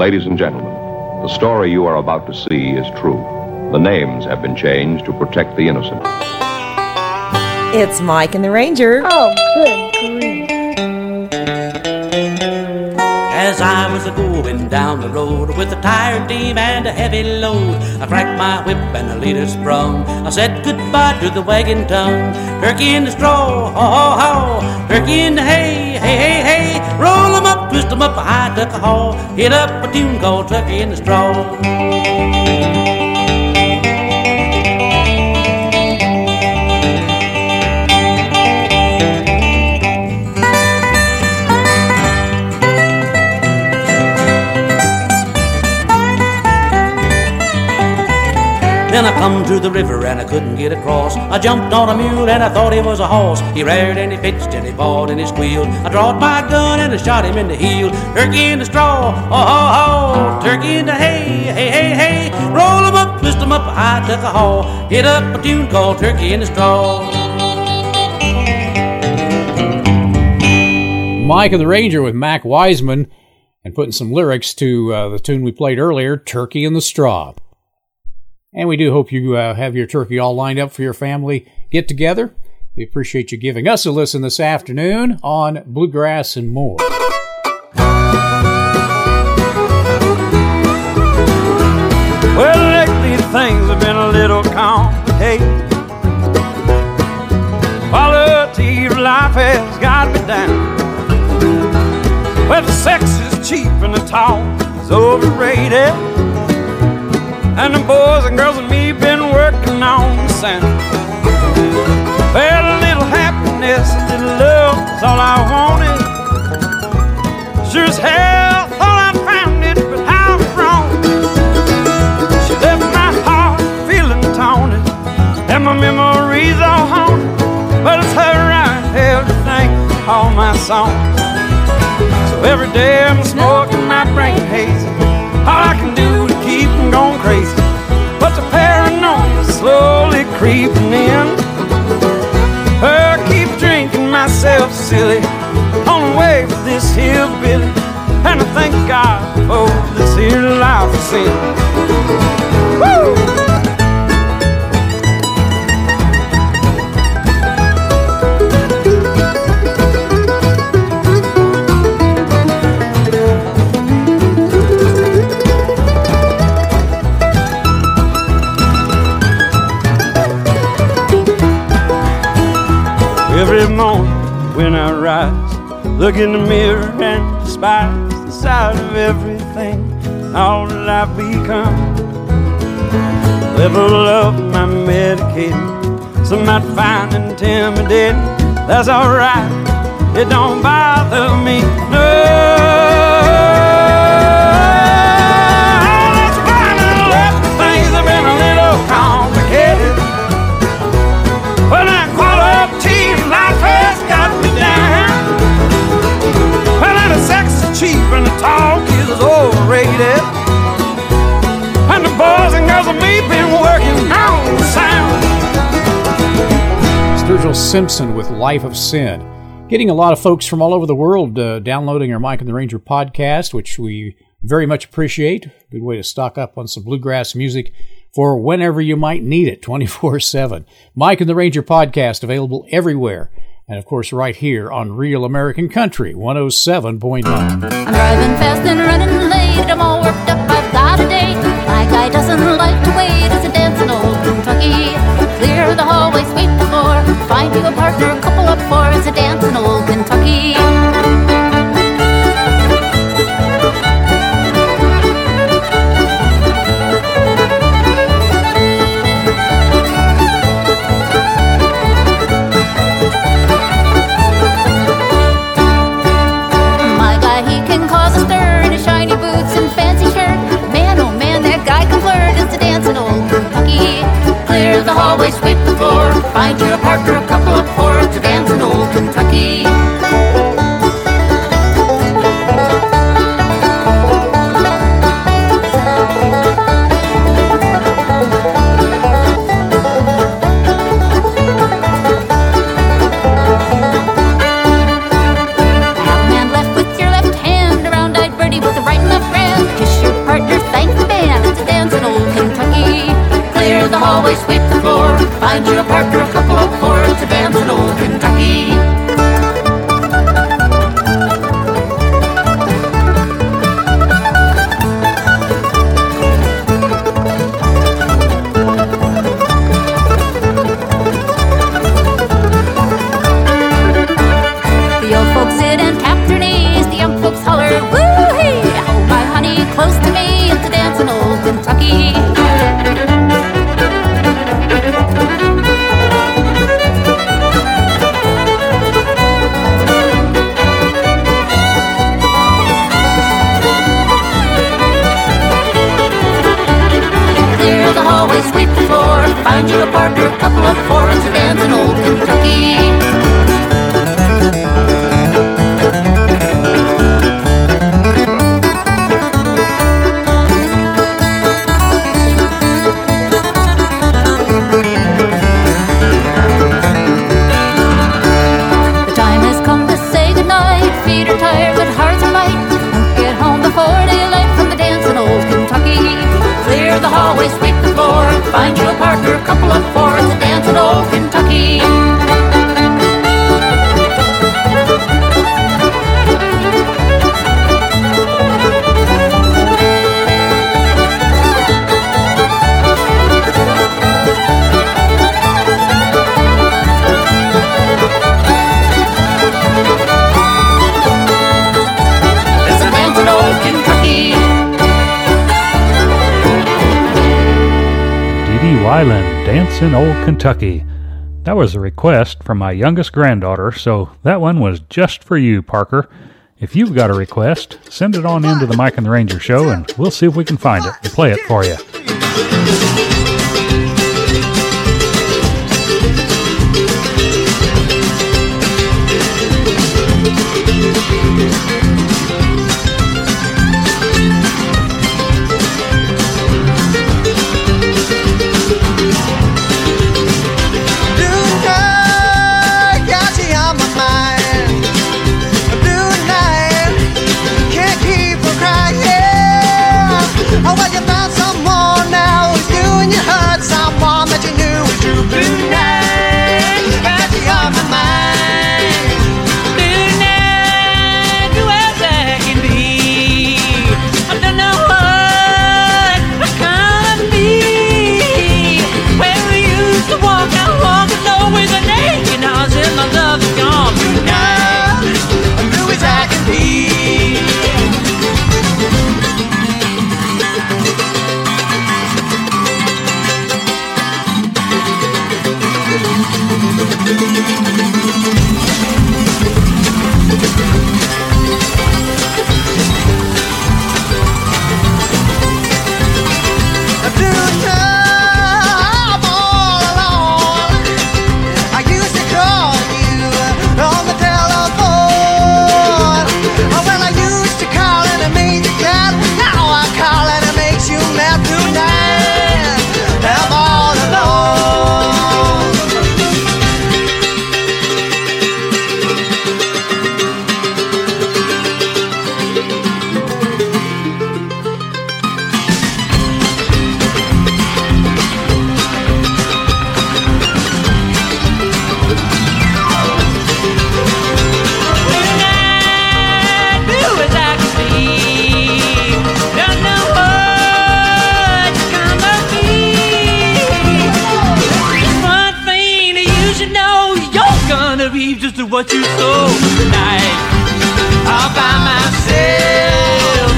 Ladies and gentlemen, the story you are about to see is true. The names have been changed to protect the innocent. It's Mike and the Ranger. Oh, good grief. As I was a going down the road with a tired team and a heavy load, I cracked my whip and the leader sprung. I said goodbye to the wagon tongue. Turkey in the straw, ho ho ho. Turkey in the hay, hey hey hey. Roll 'em up, I took a haul. Hit up a tune called Turkey in the straw. Then I come to the river and I couldn't get across. I jumped on a mule and I thought he was a horse. He reared and he pitched and he pawed and he squealed. I drawed my gun and I shot him in the heel. Turkey in the straw, oh ho ho. Turkey in the hay, hey hey hey. Roll 'em up, twist 'em up, I took a haul. Hit up a tune called Turkey in the Straw. Mike and the Ranger with Mac Wiseman and putting some lyrics to uh, the tune we played earlier, Turkey in the Straw. And we do hope you uh, have your turkey all lined up for your family get together. We appreciate you giving us a listen this afternoon on Bluegrass and More. Well, lately things have been a little complicated. Quality of life has got me down. Well, the sex is cheap and the talk is overrated. And the boys and girls and me been working on the sound. Well, a little happiness, a little love is all I wanted. Sure as hell thought I'd found it, but how wrong. She left my heart feeling taunted, and my memories all haunted. But it's her I held to for all my songs. So every day I'm smoking my brain hazy. All I can do to keep from going crazy. Creeping in. I keep drinking myself silly on the way with this hillbilly. And I thank God for this here life of sin. Woo! When I rise, look in the mirror and despise the sight of everything, all I've become. Level of my medicating, some might find intimidating. That's alright, it don't bother me. No. Simpson with Life of Sin. Getting a lot of folks from all over the world uh, downloading our Mike and the Ranger podcast, which we very much appreciate. Good way to stock up on some bluegrass music for whenever you might need it 24 7. Mike and the Ranger podcast available everywhere. And of course, right here on Real American Country 107.9. I'm driving fast and running late. I'm all worked up. I've got a date. My guy doesn't like to wait. It's a dancing old Kentucky. Clear the hallway, sweep the floor. Find you a partner, couple up for It's a dance in old Kentucky. mind, do a park or a couple Dance in Old Kentucky. That was a request from my youngest granddaughter, so that one was just for you, Parker. If you've got a request, send it on into the Mike and the Ranger show, and we'll see if we can find it and play it for you. What you sow tonight. All by myself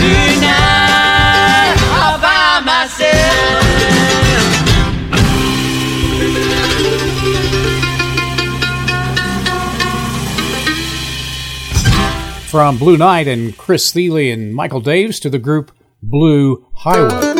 tonight. All by myself. From Blue Night and Chris Thile and Michael Daves to the group Blue Highway.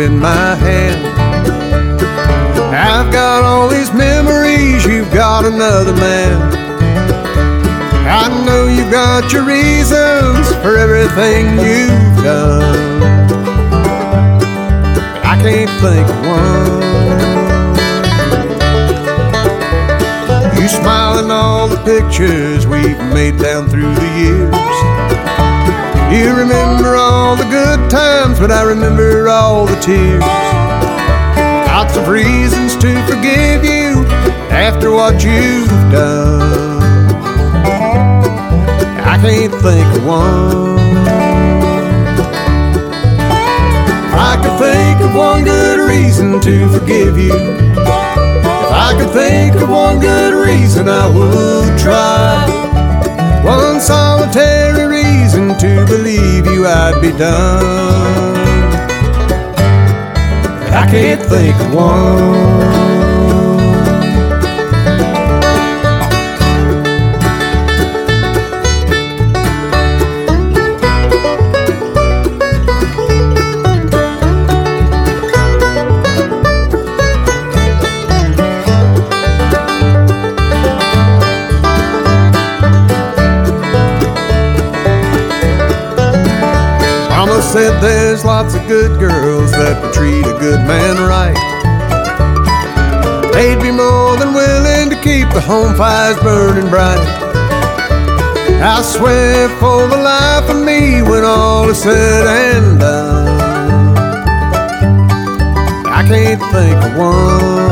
In my hand. I've got all these memories, you've got another man. I know you've got your reasons for everything you've done. But I can't think of one. You smile in all the pictures we've made down through the years. You remember all the good times, but I remember all the tears. Lots of reasons to forgive you after what you've done. I can't think of one. I could think of one good reason to forgive you, if I could think of one good reason, I would try. One solitary reason to believe you I'd be done. I can't think of one. There's lots of good girls that would treat a good man right. They'd be more than willing to keep the home fires burning bright. I swear for the life of me when all is said and done, I can't think of one.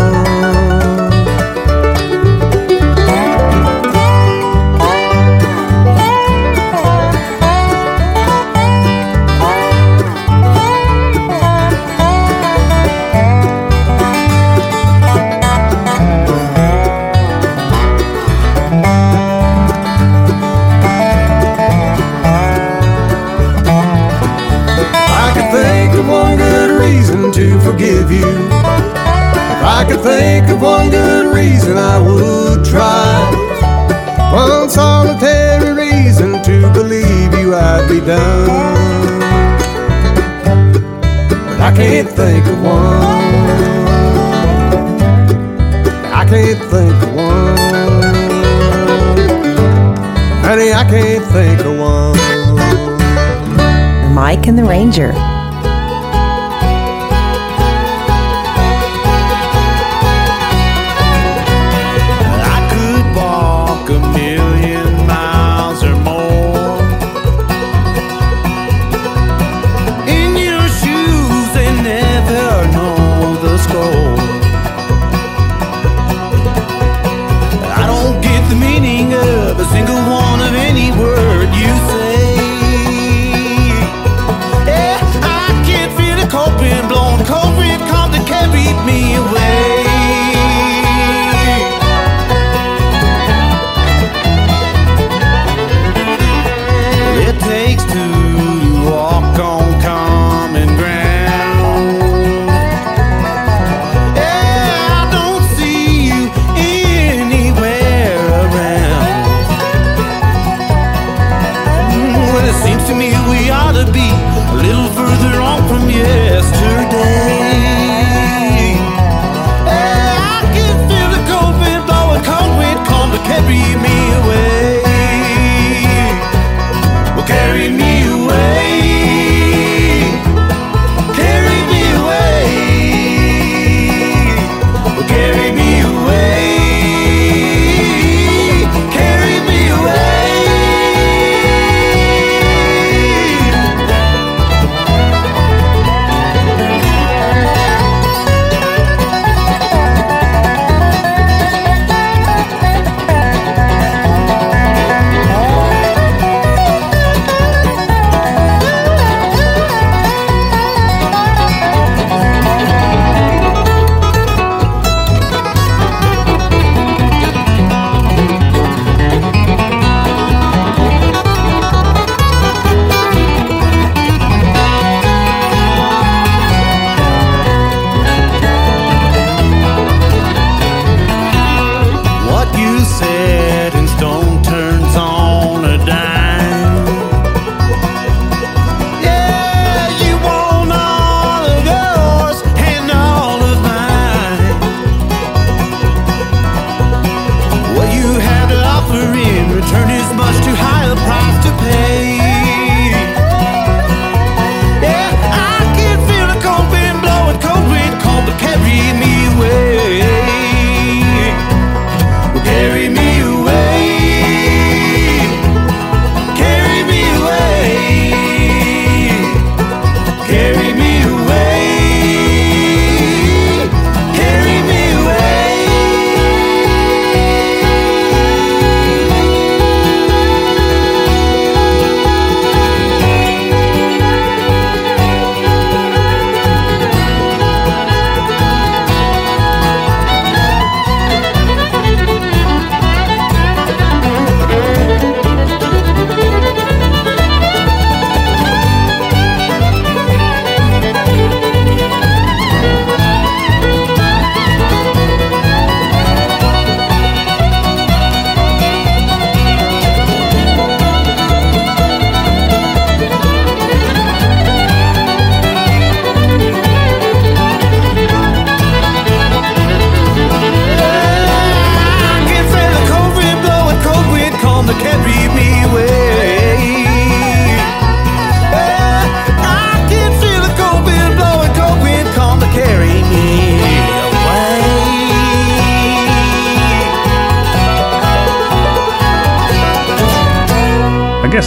Think of one. I can't think of one. Honey, I can't think of one. Mike and the Ranger.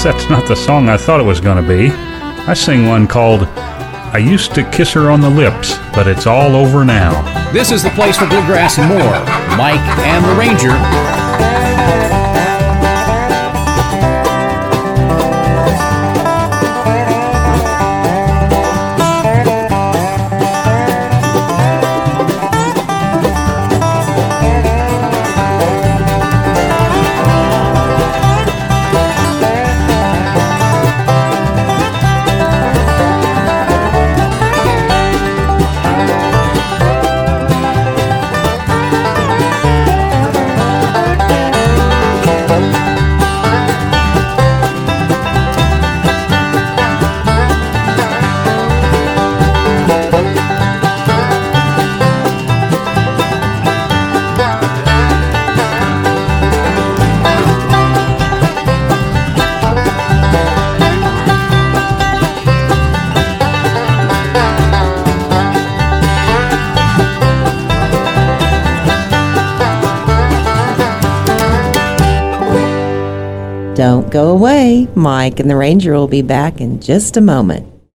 Guess that's not the song I thought it was going to be. I sing one called I Used to Kiss Her on the Lips, but It's All Over Now. This is the place for bluegrass and more. Mike and the Ranger. Mike and the Ranger will be back in just a moment.